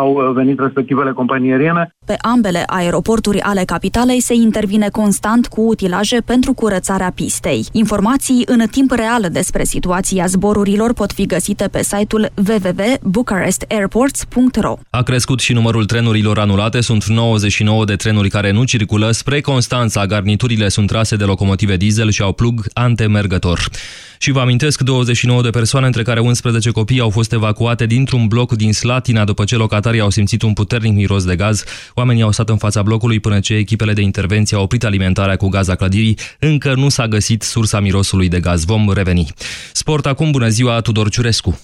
au venit respectivele companii aeriene. Pe ambele aeroporturi ale capitalei se intervine constant cu utilaje pentru curățarea pistei. Informații în timp real despre situația zborurilor pot fi găsite pe site-ul www.bucharestairports.ro A crescut și numărul trenurilor anulate, sunt 99 de trenuri care nu circulă. Spre Constanța, garniturile sunt trase de locomotive diesel și au plug antemergător. Și vă amintesc, 29 de persoane, între care 11 copii, au fost evacuate dintr-un bloc din Slatina după ce locatarii au simțit un puternic miros de gaz. Oamenii au stat în fața blocului până ce echipele de intervenție au oprit alimentarea cu gaz a clădirii. Încă nu s-a găsit sursa mirosului de gaz. Vom reveni. Sport acum, bună ziua, Tudor Ciurescu!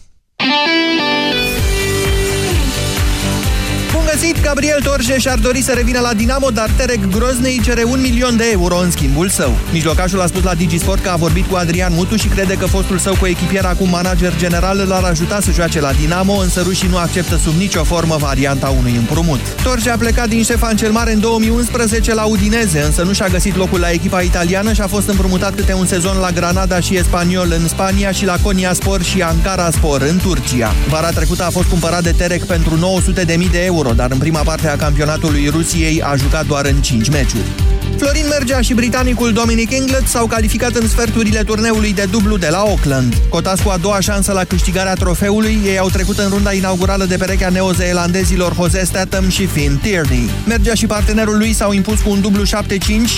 Găsit! Gabriel Torje și-ar dori să revină la Dinamo, dar Terek Groznei cere un milion de euro în schimbul său. Mijlocașul a spus la Digisport că a vorbit cu Adrian Mutu și crede că fostul său coechipier, acum manager general, l-ar ajuta să joace la Dinamo, însă rușii nu acceptă sub nicio formă varianta unui împrumut. Torje a plecat din Ștefan cel Mare în 2011 la Udineze, însă nu și-a găsit locul la echipa italiană și a fost împrumutat câte un sezon la Granada și Espaniol în Spania și la Konya Spor și Ankara Spor în Turcia. Vara trecută a fost cumpărat de Terek pentru 900.000 de euro, dar în prima parte a campionatului Rusiei a jucat doar în 5 meciuri. Florin Mergea și britanicul Dominic Inglet s-au calificat în sferturile turneului de dublu de la Auckland. Cotați cu a doua șansă la câștigarea trofeului, ei au trecut în runda inaugurală de perechea neozeelandezilor Jose Statham și Finn Tierney. Mergea și partenerul lui s-au impus cu un dublu 7-5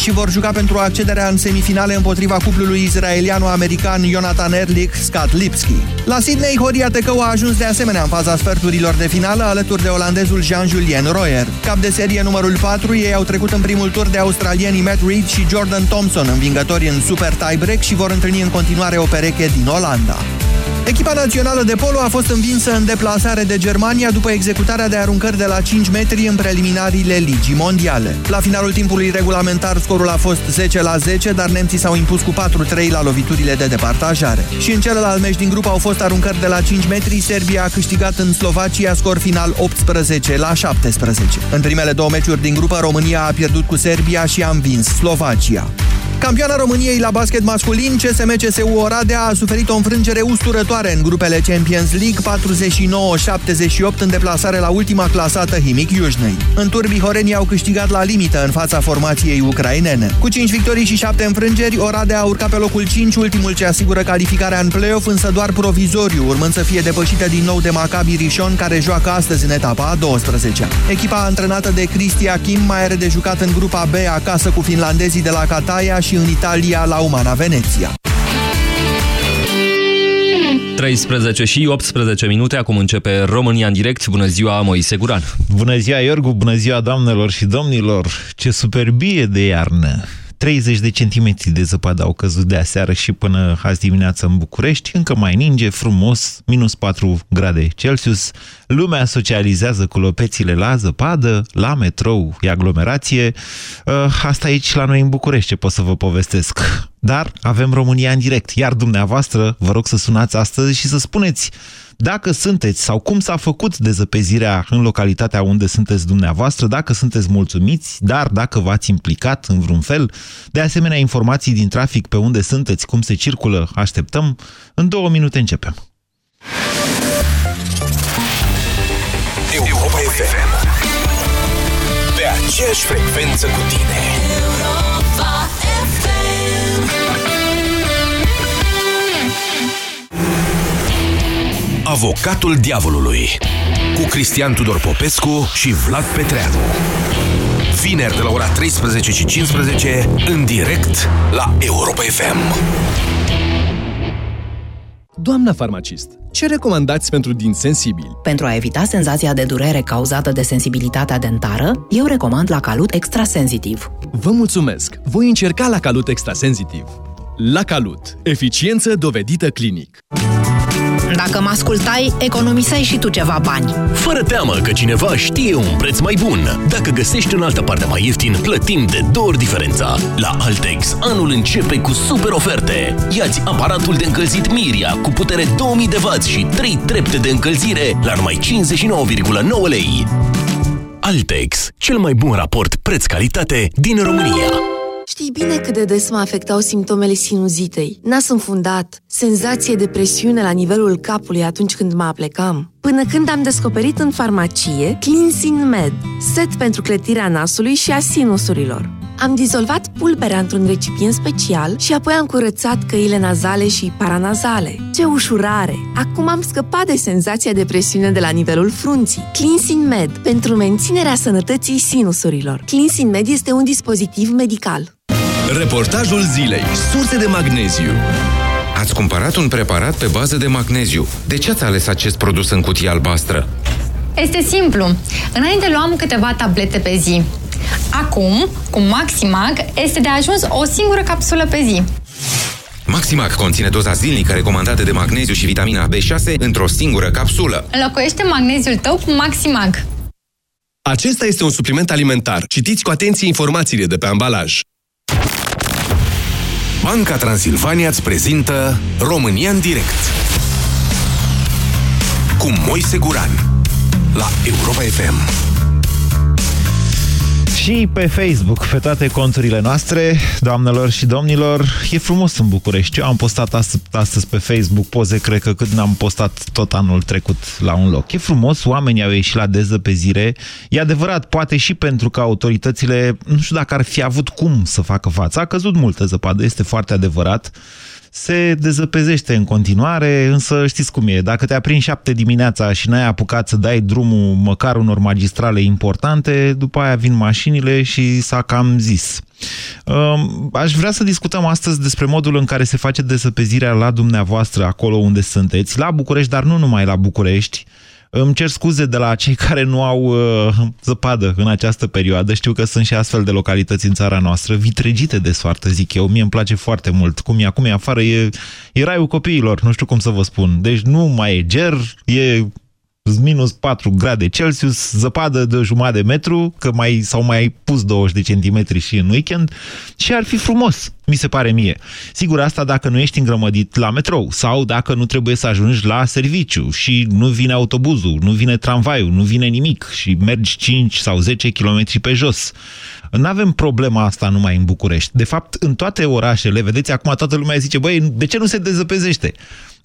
și vor juca pentru accederea în semifinale împotriva cuplului israeliano-american Jonathan Erlich Scott Lipski. La Sydney, Horia Tecău a ajuns de asemenea în faza sferturilor de finală alături de olandezul Jean-Julien Royer. Cap de serie numărul 4, ei au trecut în primul tur de australienii Matt Reed și Jordan Thompson, învingători în super tiebreak și vor întâlni în continuare o pereche din Olanda. Echipa națională de polo a fost învinsă în deplasare de Germania după executarea de aruncări de la 5 metri în preliminariile Ligii Mondiale. La finalul timpului regulamentar scorul a fost 10 la 10, dar nemții s-au impus cu 4-3 la loviturile de departajare. Și în celălalt meci din grup au fost aruncări de la 5 metri, Serbia a câștigat în Slovacia scor final 18 la 17. În primele două meciuri din grupă, România a pierdut cu Serbia și a învins Slovacia. Campioana României la basket masculin, CSM CSU Oradea a suferit o înfrângere usturătoare în grupele Champions League 49-78 în deplasare la ultima clasată Himic Iujnei. În tur, bihorenii au câștigat la limită în fața formației ucrainene. Cu 5 victorii și 7 înfrângeri, Oradea a urcat pe locul 5, ultimul ce asigură calificarea în play-off, însă doar provizoriu, urmând să fie depășită din nou de Maccabi Rishon, care joacă astăzi în etapa a 12 -a. Echipa antrenată de Cristia Kim mai are de jucat în grupa B acasă cu finlandezii de la Cataia și în Italia la Umana Veneția. 13 și 18 minute, acum începe România în direct. Bună ziua, Moise Guran! Bună ziua, Iorgu! Bună ziua, doamnelor și domnilor! Ce superbie de iarnă! 30 de centimetri de zăpadă au căzut de aseară și până azi dimineață în București. Încă mai ninge, frumos, minus 4 grade Celsius. Lumea socializează cu lopețile la zăpadă, la metrou, e aglomerație. Uh, asta aici la noi în București, ce pot să vă povestesc. Dar avem România în direct, iar dumneavoastră vă rog să sunați astăzi și să spuneți dacă sunteți sau cum s-a făcut dezăpezirea în localitatea unde sunteți dumneavoastră, dacă sunteți mulțumiți, dar dacă v-ați implicat în vreun fel, de asemenea informații din trafic pe unde sunteți, cum se circulă, așteptăm. În două minute începem. Europa FM Pe aceeași frecvență cu tine Avocatul Diavolului cu Cristian Tudor Popescu și Vlad Petreanu. Vineri de la ora 13 și 15 în direct la Europa FM. Doamna farmacist, ce recomandați pentru din sensibili? Pentru a evita senzația de durere cauzată de sensibilitatea dentară, eu recomand la Calut Extrasensitiv. Vă mulțumesc! Voi încerca la Calut Extrasensitiv. La Calut. Eficiență dovedită clinic. Dacă mă ascultai, economiseai și tu ceva bani. Fără teamă că cineva știe un preț mai bun. Dacă găsești în altă parte mai ieftin, plătim de două ori diferența. La Altex, anul începe cu super oferte. Iați aparatul de încălzit Miria cu putere 2000 de W și 3 trepte de încălzire la numai 59,9 lei. Altex, cel mai bun raport preț-calitate din România. Știi bine cât de des mă afectau simptomele sinuzitei. Nas înfundat, senzație de presiune la nivelul capului atunci când mă aplecam. Până când am descoperit în farmacie Cleansing Med, set pentru clătirea nasului și a sinusurilor. Am dizolvat pulberea într-un recipient special și apoi am curățat căile nazale și paranazale. Ce ușurare! Acum am scăpat de senzația de presiune de la nivelul frunții. Cleansing Med, pentru menținerea sănătății sinusurilor. Cleansing Med este un dispozitiv medical. Reportajul zilei. Surse de magneziu. Ați cumpărat un preparat pe bază de magneziu. De ce ați ales acest produs în cutie albastră? Este simplu. Înainte luam câteva tablete pe zi. Acum, cu Maximag, este de ajuns o singură capsulă pe zi. Maximac conține doza zilnică recomandată de magneziu și vitamina B6 într-o singură capsulă. Înlocuiește magneziul tău cu Maximag. Acesta este un supliment alimentar. Citiți cu atenție informațiile de pe ambalaj. Banca Transilvania îți prezintă România în direct. Cu Moise Guran la Europa FM și pe Facebook, pe toate conturile noastre, doamnelor și domnilor, e frumos în București. Eu am postat astăzi, astăzi pe Facebook poze, cred că cât n-am postat tot anul trecut la un loc. E frumos, oamenii au ieșit la dezăpezire. E adevărat, poate și pentru că autoritățile, nu știu dacă ar fi avut cum să facă față. A căzut multă zăpadă, este foarte adevărat se dezăpezește în continuare, însă știți cum e, dacă te-a prins șapte dimineața și n-ai apucat să dai drumul măcar unor magistrale importante, după aia vin mașinile și s-a cam zis. Um, aș vrea să discutăm astăzi despre modul în care se face dezăpezirea la dumneavoastră, acolo unde sunteți, la București, dar nu numai la București, îmi cer scuze de la cei care nu au uh, zăpadă în această perioadă. Știu că sunt și astfel de localități în țara noastră, vitregite de soartă, zic eu. Mie îmi place foarte mult. Cum e acum e afară, e, e raiul copiilor, nu știu cum să vă spun. Deci nu mai e ger, e minus 4 grade Celsius, zăpadă de jumătate de metru, că mai s-au mai pus 20 de centimetri și în weekend, și ar fi frumos, mi se pare mie. Sigur, asta dacă nu ești îngrămădit la metrou sau dacă nu trebuie să ajungi la serviciu și nu vine autobuzul, nu vine tramvaiul, nu vine nimic și mergi 5 sau 10 km pe jos. Nu avem problema asta numai în București. De fapt, în toate orașele, vedeți, acum toată lumea zice, băi, de ce nu se dezăpezește?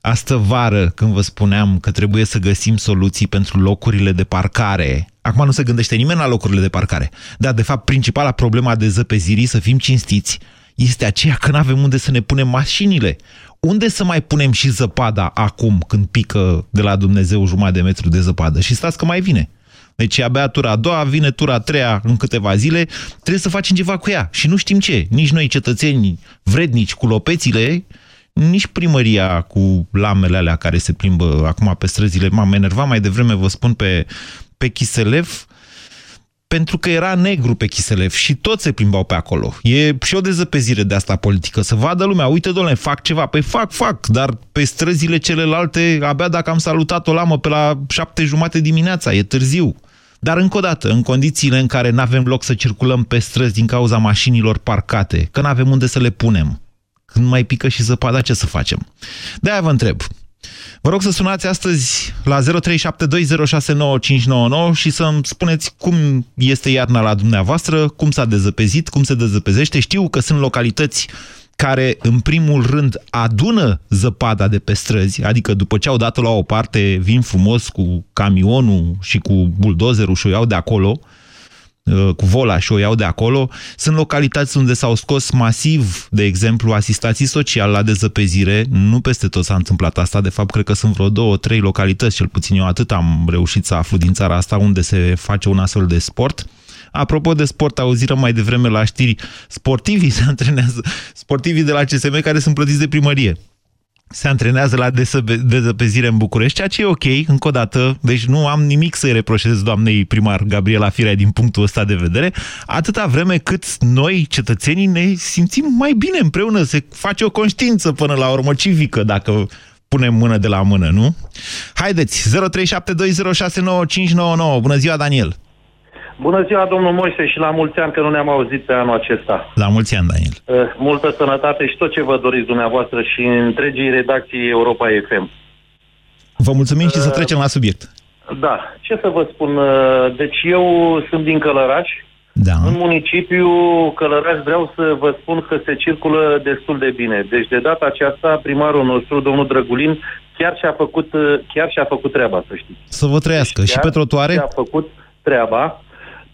Astă vară, când vă spuneam că trebuie să găsim soluții pentru locurile de parcare, acum nu se gândește nimeni la locurile de parcare, dar de fapt principala problema de zăpezirii, să fim cinstiți, este aceea că nu avem unde să ne punem mașinile. Unde să mai punem și zăpada acum, când pică de la Dumnezeu jumătate de metru de zăpadă? Și stați că mai vine. Deci abia tura a doua, vine tura a treia în câteva zile, trebuie să facem ceva cu ea. Și nu știm ce. Nici noi, cetățeni vrednici cu lopețile, nici primăria cu lamele alea care se plimbă acum pe străzile. M-am enervat mai devreme, vă spun, pe, pe Chiselev, pentru că era negru pe Chiselev și toți se plimbau pe acolo. E și o dezăpezire de asta politică, să vadă lumea, uite, doamne, fac ceva. Păi fac, fac, dar pe străzile celelalte, abia dacă am salutat o lamă pe la șapte jumate dimineața, e târziu. Dar încă o dată, în condițiile în care nu avem loc să circulăm pe străzi din cauza mașinilor parcate, că nu avem unde să le punem, când mai pică și zăpada, ce să facem? De-aia vă întreb. Vă rog să sunați astăzi la 0372069599 și să-mi spuneți cum este iarna la dumneavoastră, cum s-a dezăpezit, cum se dezăpezește. Știu că sunt localități care, în primul rând, adună zăpada de pe străzi, adică după ce au dat-o la o parte, vin frumos cu camionul și cu buldozerul și o iau de acolo, Uh, cu vola și o iau de acolo. Sunt localități unde s-au scos masiv, de exemplu, asistații sociali la dezăpezire. Nu peste tot s-a întâmplat asta. De fapt, cred că sunt vreo două, trei localități, cel puțin eu atât am reușit să aflu din țara asta, unde se face un astfel de sport. Apropo de sport, auzirăm mai devreme la știri, sportivii se antrenează, sportivii de la CSM care sunt plătiți de primărie se antrenează la dezăpezire în București, ceea ce e ok, încă o dată, deci nu am nimic să-i reproșez doamnei primar Gabriela Firea din punctul ăsta de vedere, atâta vreme cât noi, cetățenii, ne simțim mai bine împreună, se face o conștiință până la urmă civică, dacă punem mână de la mână, nu? Haideți, 0372069599. Bună ziua, Daniel! Bună ziua, domnul Moise, și la mulți ani că nu ne-am auzit pe anul acesta. La mulți ani, Daniel. Uh, multă sănătate și tot ce vă doriți dumneavoastră și întregii redacții Europa FM. Vă mulțumim și să uh, trecem la subiect. Da, ce să vă spun, uh, deci eu sunt din Călăraș, Da. În municipiu Călăraș vreau să vă spun că se circulă destul de bine. Deci de data aceasta primarul nostru, domnul Drăgulin, chiar și-a făcut, chiar și-a făcut treaba, să știți. Să vă trăiască. Deci și pe trotuare? Și-a făcut treaba.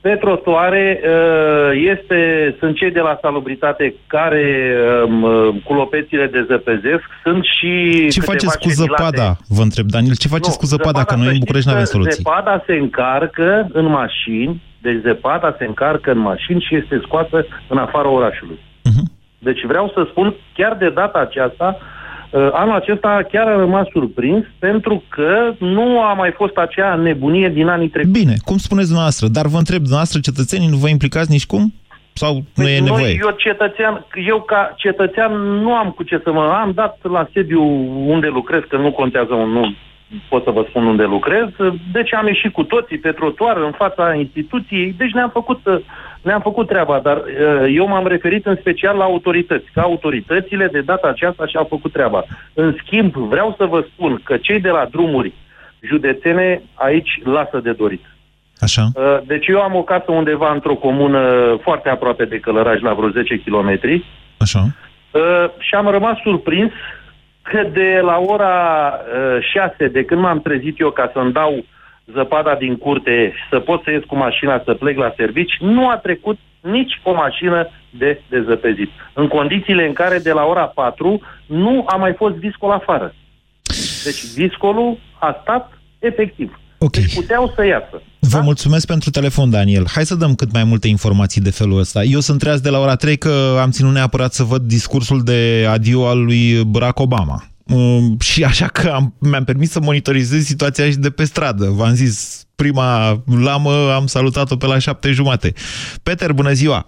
Pe trotuare uh, este, sunt cei de la salubritate care um, cu lopețile de zăpezesc. Sunt și Ce faceți cu cedilate. zăpada? Vă întreb, Daniel, ce faceți Nu, cu zăpada? Că zăpada, noi să în București nu avem știți că soluții. Zăpada se încarcă în mașini, deci zăpada se încarcă în mașini și este scoasă în afara orașului. Mhm. Deci vreau să spun, chiar de data aceasta, uh, anul acesta chiar am rămas surprins pentru că nu a mai fost acea nebunie din anii trecuți. Bine, cum spuneți dumneavoastră, dar vă întreb, dumneavoastră, cetățenii, nu vă implicați nici cum? Sau nu e Păi Noi, nevoie? eu cetățean, eu ca cetățean nu am cu ce să mă... Am dat la sediu unde lucrez, că nu contează un nu pot să vă spun unde lucrez. Deci am ieșit cu toții pe trotuar în fața instituției, deci ne-am făcut, ne-am făcut treaba, dar uh, eu m-am referit în special la autorități, că autoritățile de data aceasta și-au făcut treaba. În schimb, vreau să vă spun că cei de la drumuri județene aici lasă de dorit. Așa. Uh, Deci eu am o casă undeva într-o comună foarte aproape de Călăraș, la vreo 10 km, Așa. Uh, și am rămas surprins că de la ora uh, 6, de când m-am trezit eu ca să-mi dau zăpada din curte și să pot să ies cu mașina să plec la servici, nu a trecut nici o mașină de dezăpezit. În condițiile în care de la ora 4 nu a mai fost viscol afară. Deci viscolul a stat efectiv. Ok. Deci puteau să iasă. Vă mulțumesc pentru telefon, Daniel. Hai să dăm cât mai multe informații de felul ăsta. Eu sunt treaz de la ora 3 că am ținut neapărat să văd discursul de adio al lui Barack Obama. Um, și așa că am, mi-am permis să monitorizez situația și de pe stradă. V-am zis, prima lamă am salutat-o pe la șapte jumate. Peter, bună ziua!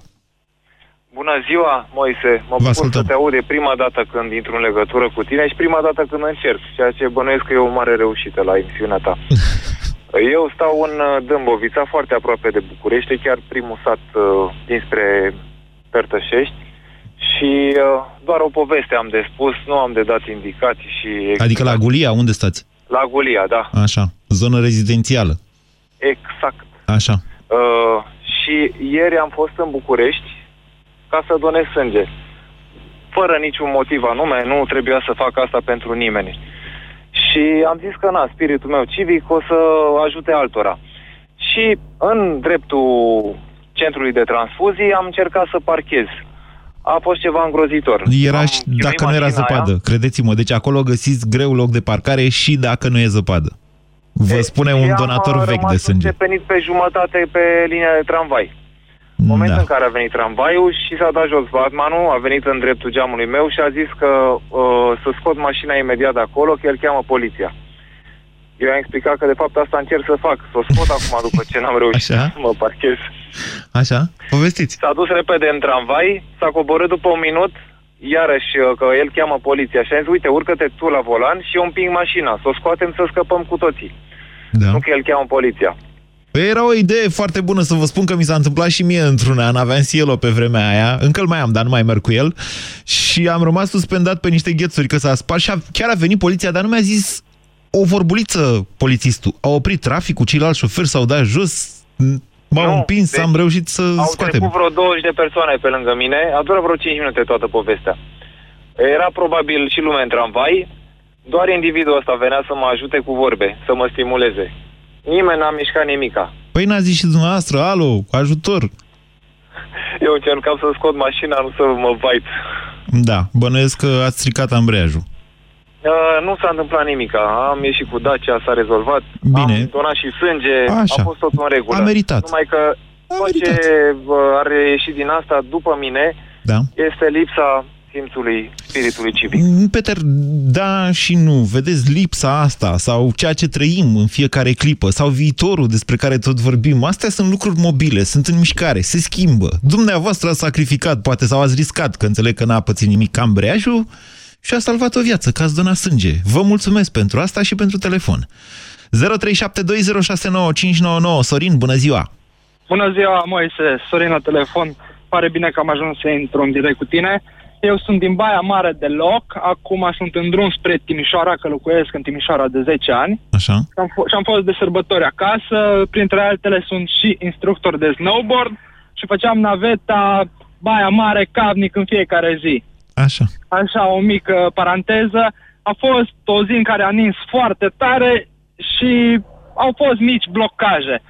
Bună ziua, Moise. Mă bucur ascultăm. să te aud. E prima dată când intru în legătură cu tine și prima dată când încerc, ceea ce bănuiesc că e o mare reușită la emisiunea ta. Eu stau în uh, Dâmbovița, foarte aproape de București, e chiar primul sat uh, dinspre Pertășești și uh, doar o poveste am de spus, nu am de dat indicații și... Adică la Gulia, unde stați? La Gulia, da, Așa, zonă rezidențială. exact. Așa. Uh, și ieri am fost în București ca să donez sânge. Fără niciun motiv anume, nu trebuia să fac asta pentru nimeni. Și am zis că, na, spiritul meu civic o să ajute altora. Și în dreptul centrului de transfuzii am încercat să parchez. A fost ceva îngrozitor. Era Am și chinuit dacă nu era mașina zăpadă, aia. credeți-mă. Deci acolo găsiți greu loc de parcare și dacă nu e zăpadă. Vă spune Și un am, donator uh, vechi rămas de sânge. înțepenit pe jumătate pe linia de tramvai. În momentul Da. în care a venit tramvaiul și s-a dat jos Batmanul, a venit în dreptul geamului meu și a zis că uh, să scot mașina imediat de acolo, că el cheamă poliția. Eu i-am explicat că de fapt asta încerc să fac, să o scot acum după ce n-am reușit Așa? să mă parchez. Așa? Povestiți. S-a dus repede în tramvai, s-a coborât după un minut, iarăși uh, că el cheamă poliția și a zis, uite, urcă-te tu la volan și eu împing mașina, să o scoatem să scăpăm cu toții. Da. Nu că el cheamă poliția. Păi era o idee foarte bună să vă spun că mi s-a întâmplat și mie într-un an, aveam Cielo pe vremea aia, încă îl mai am, dar nu mai merg cu el, și am rămas suspendat pe niște ghețuri că s-a spart și a, chiar a venit poliția, dar nu mi-a zis o vorbuliță polițistul. A oprit traficul, ceilalți șoferi s-au dat jos, m-au Nu, împins, deci am reușit să Au scoatem. trecut vreo 20 de persoane pe lângă mine, a durat vreo 5 minute toată povestea. Era probabil și lume în tramvai, doar individul ăsta venea să mă ajute cu vorbe, să mă stimuleze. Nimeni n-a mișcat nimica. Păi n-a zis și dumneavoastră, alo, ajutor. Eu încercam să scot mașina, nu să mă vait. Da, bănuiesc că ați stricat ambreiajul. Uh, nu s-a întâmplat nimica. Am ieșit cu Dacia, s-a rezolvat. Bine. Am donat și sânge, Așa. a fost totul în regulă. A meritat. Numai că tot ce uh, ar ieși din asta, după mine, Da. este lipsa simțului spiritului civic. Mm, Peter, da și nu. Vedeți, lipsa asta sau ceea ce trăim în fiecare clipă sau viitorul despre care tot vorbim, astea sunt lucruri mobile, sunt în mișcare, se schimbă. Dumneavoastră ați sacrificat, poate, sau ați riscat, că înțeleg că n-a pățit nimic cambreajul și a salvat o viață, că ați donat sânge. Vă mulțumesc pentru asta și pentru telefon. 0372069599 Sorin, bună ziua! Bună ziua, Moise, Sorin la telefon. Pare bine că am ajuns să intru în direct cu tine. Eu sunt din Baia Mare de loc, acum sunt în drum spre Timișoara, că locuiesc în Timișoara de 10 ani. Așa. Și am, f- și am fost de sărbători acasă, printre altele sunt și instructor de snowboard și făceam naveta Baia Mare, Capnic în fiecare zi. Așa. Așa, o mică paranteză. A fost o zi în care a nins foarte tare și au fost mici blocaje.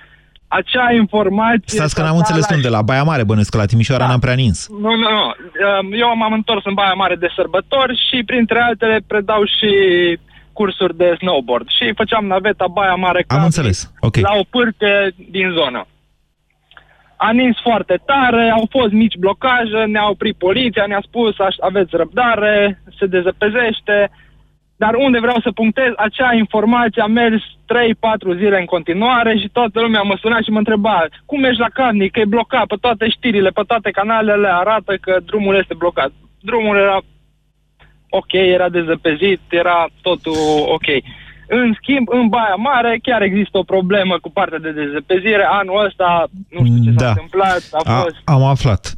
Acea informație... Stați că n-am s-a înțeles dat la- unde, la Baia Mare, bănesc că la Timișoara Da. n-am prea nins. Nu, nu, nu. Um, Eu m-am întors în Baia Mare de sărbători și, printre altele, predau și cursuri de snowboard. Și făceam naveta Baia Mare Am Capnic înțeles, ok. la o pârte din zonă. A nins foarte tare, au fost mici blocaje, ne-a oprit poliția, ne-a spus "Aș- aveți răbdare, se dezăpezește, dar unde vreau să punctez, acea informație a mers 3-4 zile în continuare și toată lumea mă suna și mă întreba cum ești la Cadnic, că e blocat pe toate știrile, pe toate canalele arată că drumul este blocat. Drumul era ok, era dezăpezit, era totul ok. În schimb, în Baia Mare chiar există o problemă cu partea de dezăpezire. Anul ăsta, nu știu ce s-a Da. întâmplat, a A, fost... am aflat.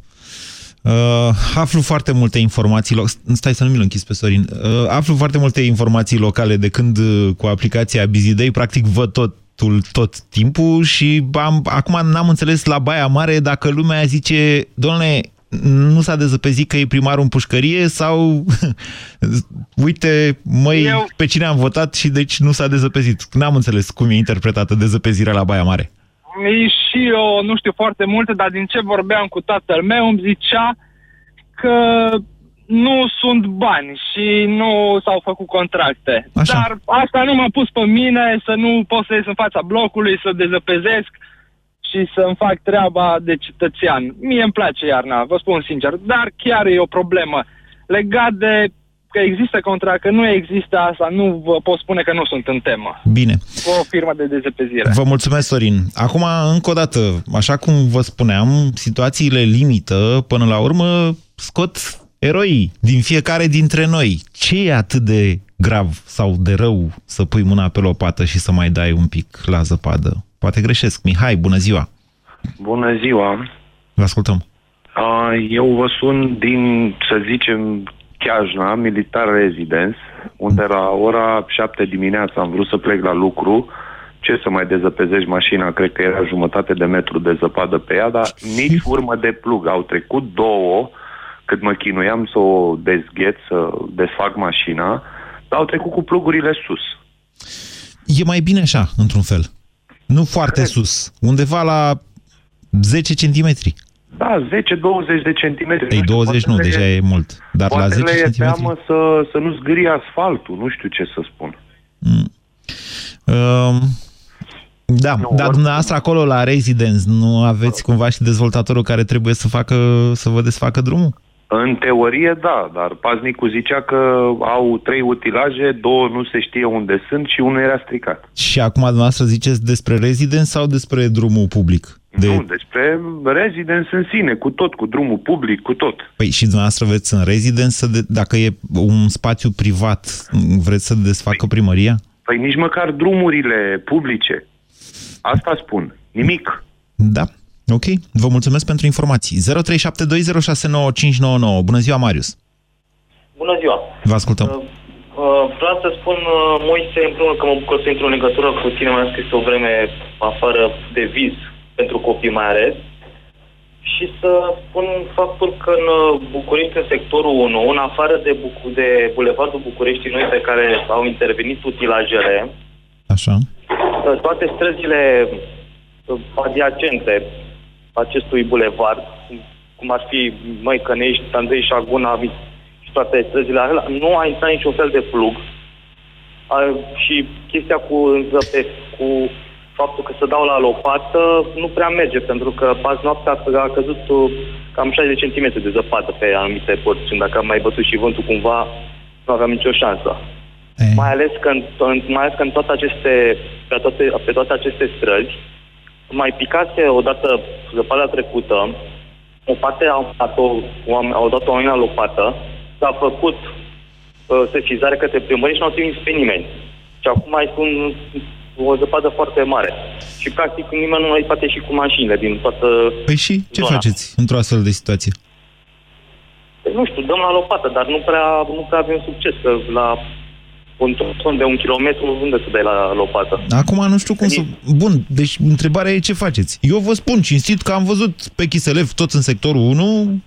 Uh, aflu foarte multe informații... Lo- Stai să nu mi-l închis pe Sorin. Uh, aflu foarte multe informații locale de când uh, cu aplicația Bizidei, practic văd totul tot timpul și am, acum n-am înțeles la Baia Mare dacă lumea zice, domnule, nu s-a dezăpezit că e primarul în pușcărie sau uite, măi, Eu- pe cine am votat și deci nu s-a dezăpezit. N-am înțeles cum e interpretată dezăpezirea la Baia Mare. E și eu nu știu foarte multe, dar din ce vorbeam cu tatăl meu îmi zicea că nu sunt bani și nu s-au făcut contracte. Așa. Dar asta nu m-a pus pe mine să nu pot să ies în fața blocului, să dezăpezesc și să-mi fac treaba de cetățean. Mie îmi place iarna, vă spun sincer, dar chiar e o problemă. Legat de că există contract, că nu există asta, nu vă pot spune că nu sunt în temă. Bine. Cu o firmă de dezăpezire. Vă mulțumesc, Sorin. Acum, încă o dată, așa cum vă spuneam, situațiile limită, până la urmă, scot eroii din fiecare dintre noi. Ce e atât de grav sau de rău să pui mâna pe lopată și să mai dai un pic la zăpadă? Poate greșesc. Mihai, bună ziua! Bună ziua! Vă ascultăm. A, Eu vă sun din, să zicem, Chiajna, militar residence, unde la ora 7 dimineața am vrut să plec la lucru. Ce să mai dezăpezești mașina? Cred că era jumătate de metru de zăpadă pe ea, dar nici urmă de plug. Au trecut două, cât mă chinuiam să o dezghet, să desfac mașina, dar au trecut cu plugurile sus. E mai bine așa, într-un fel. Nu foarte sus. Undeva la 10 centimetri. Da, 10-20 de centimetri. Ei, știu, 20 nu, poate le- deja e mult. Dar la poate 10 le e centimetri... teamă să, să nu zgârie asfaltul, nu știu ce să spun. Um, da, dar dumneavoastră acolo la Residence nu aveți cumva și dezvoltatorul care trebuie să facă, să vă desfacă drumul? În teorie, da, dar paznicul zicea că au trei utilaje, două nu se știe unde sunt și unul era stricat. Și acum dumneavoastră ziceți despre Residence sau despre drumul public? De... Nu, despre residence în sine, cu tot, cu drumul public, cu tot. Păi și dumneavoastră veți în Residence, să de... dacă e un spațiu privat, vreți să desfacă primăria? Păi nici măcar drumurile publice. Asta spun. Nimic. Da. Ok, vă mulțumesc pentru informații. 0372069599. Bună ziua, Marius. Bună ziua! Vă ascultăm. Uh, vreau să spun, uh, Moise, în primul rând că mă bucur să intru în legătură cu tine, mai ales că este o vreme afară de viz pentru copii mai ales. Și să spun faptul că în uh, București, în sectorul 1, în afară de, Bucu- de Bulevardul Bucureștii Noi, pe care au intervenit utilajele, Așa. uh, toate străzile uh, adiacente acestui bulevard, cum- cum ar fi Măicănești, Andrei Șaguna și toate străzile alea, nu a intrat niciun fel de plug. A, și chestia cu, înzăpe, cu faptul că se dau la lopată nu prea merge, pentru că azi noaptea a căzut uh, cam 60 de centimetri de zăpadă pe anumite porțiuni. Dacă am mai bătut și vântul cumva, nu aveam nicio șansă. Mai ales că în, în, mai ales că în toate aceste, pe toate, pe toate aceste străzi, mai picase odată zăpada trecută, o parte au dat-o, oameni- au dat oamenii la lopată, s-a făcut uh, sesizare către primărie și nu au trimis pe nimeni. Și acum mai sunt o zăpadă foarte mare. Și practic nimeni nu mai poate și cu mașinile din toată Păi și ce zona. faceți într-o astfel de situație? Păi nu știu, dăm la lopată, dar nu prea, nu prea avem succes, că la un ton de un kilometru, unde să dai la lopată? Acum nu știu cum să... Bun, deci întrebarea e ce faceți. Eu vă spun cinstit că am văzut pe Chiselev toți în sectorul 1,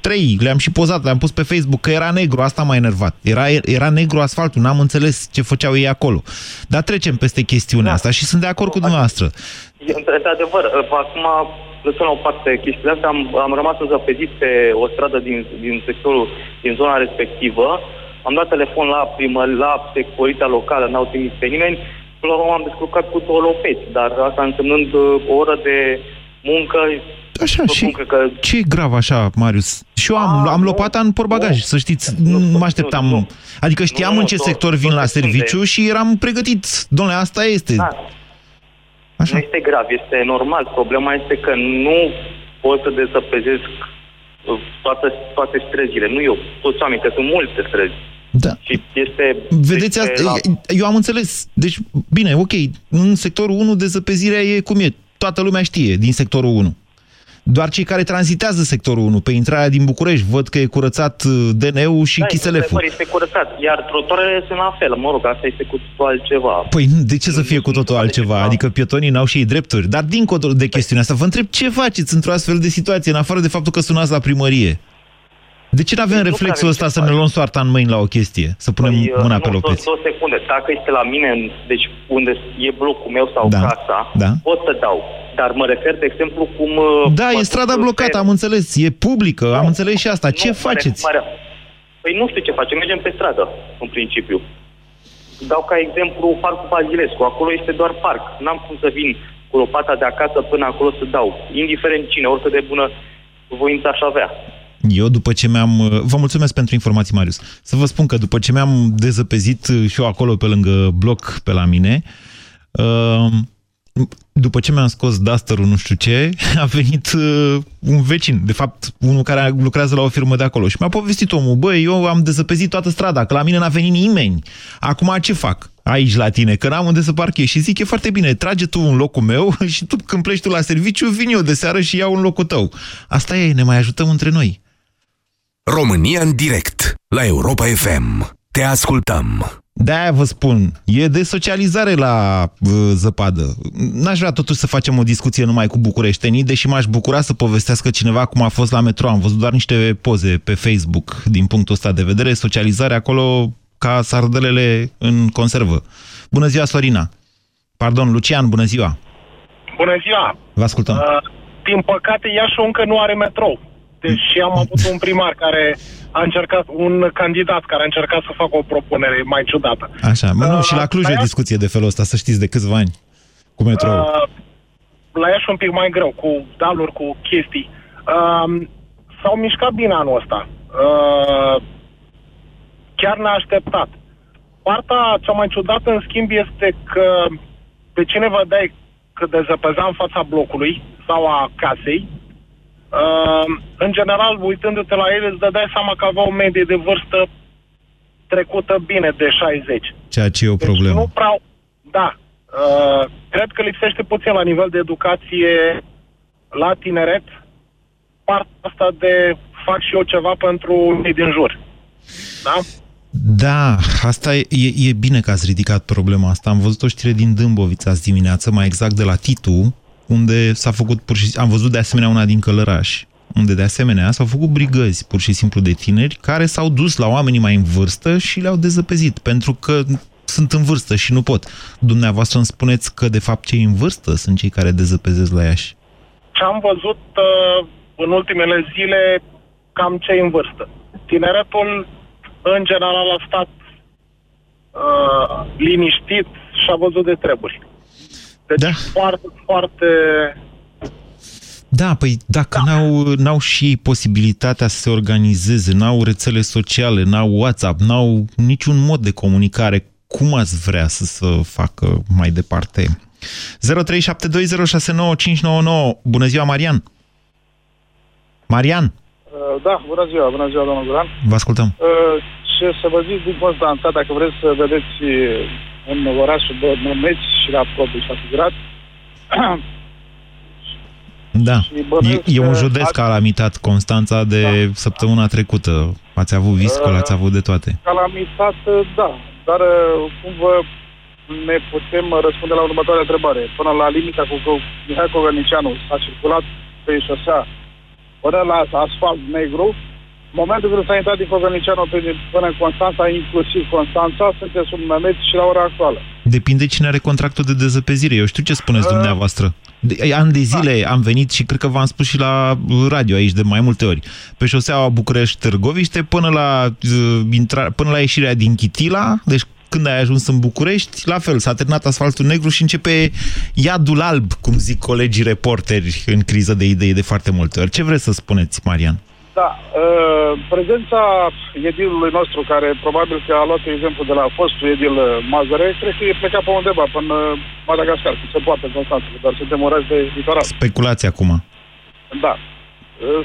trei, le-am și pozat, le-am pus pe Facebook, că era negru, asta m-a enervat. Era, era negru asfaltul, n-am înțeles ce făceau ei acolo. Dar trecem peste chestiunea da. asta și sunt de acord cu dumneavoastră. Într-adevăr, acum, lăsăm la o parte chestiile astea, am, am rămas zăpezit pe o stradă din, din sectorul, din zona respectivă, am dat telefon la primă, la securitatea locală, n-au trimis pe nimeni, până la urmă am descurcat cu două lopeți, dar asta însemnând uh, o oră de muncă Așa, și că... ce e grav așa, Marius? Și eu am, A, am lopata în porbagaj, nu, să știți, nu, nu mă așteptam. Nu, nu. Adică știam nu, în ce nu, sector vin la serviciu și eram pregătit. Domnule, asta este. Da. Așa. Nu este grav, este normal. Problema este că nu pot să dezăpezesc uh, toate, toate străzile. Nu eu, toți oameni, că sunt multe străzi. Da. Și este... Vedeți, asta, la... eu am înțeles. Deci, bine, ok, în sectorul 1 dezăpezirea e cum e. Toată lumea știe din sectorul 1. Doar cei care tranzitează sectorul 1 pe intrarea din București văd că e curățat uh, DN-ul și da, Chiselefu. Este curățat, iar trotuarele sunt la fel. Mă rog, asta este cu totul altceva. Păi de ce să fie cu totul altceva? Adică pietonii n-au și ei drepturi. Dar dincolo de chestiunea asta, vă întreb ce faceți într-o astfel de situație, în afară de faptul că sunați la primărie? De ce nu avem păi reflexul ăsta să ne luăm soarta în mâini la o chestie? Să punem păi, mâna nu, pe lopeți? Două, două secunde. Dacă este la mine, deci unde e blocul meu sau da. casa, da. pot să dau. Dar mă refer, de exemplu, cum... Uh, da, e strada blocată, am înțeles. E publică, nu, am înțeles și asta. Ce nu, faceți? Mare, păi nu știu ce facem. Mergem pe stradă, în principiu. Dau ca exemplu Parcul Bazilescu. Acolo este doar parc. N-am cum să vin cu lopata de acasă până acolo să dau. Indiferent cine, oricât de bună voință aș avea. Eu, după ce mi-am... Vă mulțumesc pentru informații, Marius. Să vă spun că după ce mi-am dezăpezit și eu acolo pe lângă bloc pe la mine, uh, după ce mi-am scos duster nu știu ce, a venit uh, un vecin, de fapt unul care lucrează la o firmă de acolo și mi-a povestit omul, băi, eu am dezăpezit toată strada, că la mine n-a venit nimeni. Acum ce fac aici la tine? Că n-am unde să parchez. Și zic, e foarte bine, trage tu un locul meu și tu când pleci tu la serviciu, vin eu de seară și iau un locul tău. Asta e, ne mai ajutăm între noi. România în direct, la Europa FM. Te ascultăm. De-aia vă spun, e de socializare la uh, zăpadă. N-aș vrea totuși să facem o discuție numai cu bucureștenii, deși m-aș bucura să povestească cineva cum a fost la metro. Am văzut doar niște poze pe Facebook din punctul ăsta de vedere. Socializare acolo ca sardelele în conservă. Bună ziua, Sorina! Pardon, Lucian, bună ziua! Bună ziua! Vă ascultăm. Uh, din păcate, Iașu încă nu are metrou. Deși am avut un primar care a încercat, un candidat care a încercat să facă o propunere mai ciudată. Așa, mă, nu, uh, și la Cluj la o discuție de felul ăsta, să știți, de câțiva ani, cu metrou. Uh, la Iași un pic mai greu, cu daluri, cu chestii. Uh, s-au mișcat bine anul ăsta. Uh, chiar ne-a așteptat. Partea cea mai ciudată, în schimb, este că pe cine vă dai că dezăpeza în fața blocului sau a casei, Uh, în general, uitându-te la ele, îți dădeai seama că avea o medie de vârstă trecută bine de 60. Ceea ce e o deci problemă. Nu prea, da. Uh, cred că lipsește puțin la nivel de educație la tineret partea asta de fac și eu ceva pentru ei din jur. Da? Da, asta e, e, e bine că ați ridicat problema asta. Am văzut o știre din Dâmbovița azi dimineață, mai exact de la Titu, unde s-a făcut pur și Am văzut de asemenea una din Călăraș, unde de asemenea s-au făcut brigăzi pur și simplu de tineri care s-au dus la oamenii mai în vârstă și le-au dezăpezit, pentru că sunt în vârstă și nu pot. Dumneavoastră îmi spuneți că de fapt cei în vârstă sunt cei care dezăpezesc la Iași. Ce am văzut uh, în ultimele zile, cam cei în vârstă. Tineretul, în general, a stat uh, liniștit și a văzut de treburi. Deci da. foarte, foarte... Da, păi dacă da. n-au, n-au și ei posibilitatea să se organizeze, n-au rețele sociale, n-au WhatsApp, n-au niciun mod de comunicare, cum ați vrea să se facă mai departe? 0372069599 Bună ziua, Marian! Marian! Uh, da, bună ziua, bună ziua, domnul Guran. Vă ascultăm. Uh, ce să vă zic din Constanța, dacă vreți să vedeți în orașul Băneți și la propriu s-a figurat. Da, e, e un județ a... calamitat Constanța de da. săptămâna trecută. Ați avut viscol, uh, ați avut de toate. Calamitat, da, dar uh, cum vă ne putem răspunde la următoarea întrebare? Până la limita cu cu Mihai Cogănicianu s-a circulat pe șosea până la asfalt negru, în momentul când s-a intrat din Cogănicianu până în Constanța, inclusiv Constanța, sunteți sub Mehmet și la ora actuală. Depinde cine are contractul de dezăpezire. Eu știu ce spuneți uh, dumneavoastră. De, ani de zile da. am venit și cred că v-am spus și la radio aici de mai multe ori. Pe șoseaua București-Târgoviște până la, uh, intra, până la ieșirea din Chitila, deci când ai ajuns în București, la fel, s-a terminat asfaltul negru și începe iadul alb, cum zic colegii reporteri în criză de idei de foarte multe ori. Ce vreți să spuneți, Marian? Da, uh, prezența edilului nostru, care probabil că a luat exemplu de la fostul edil Mazăre, cred că e plecat pe undeva, până Madagascar, că se poate în Constanța, dar suntem oraș de litoral. Speculație acum. Da.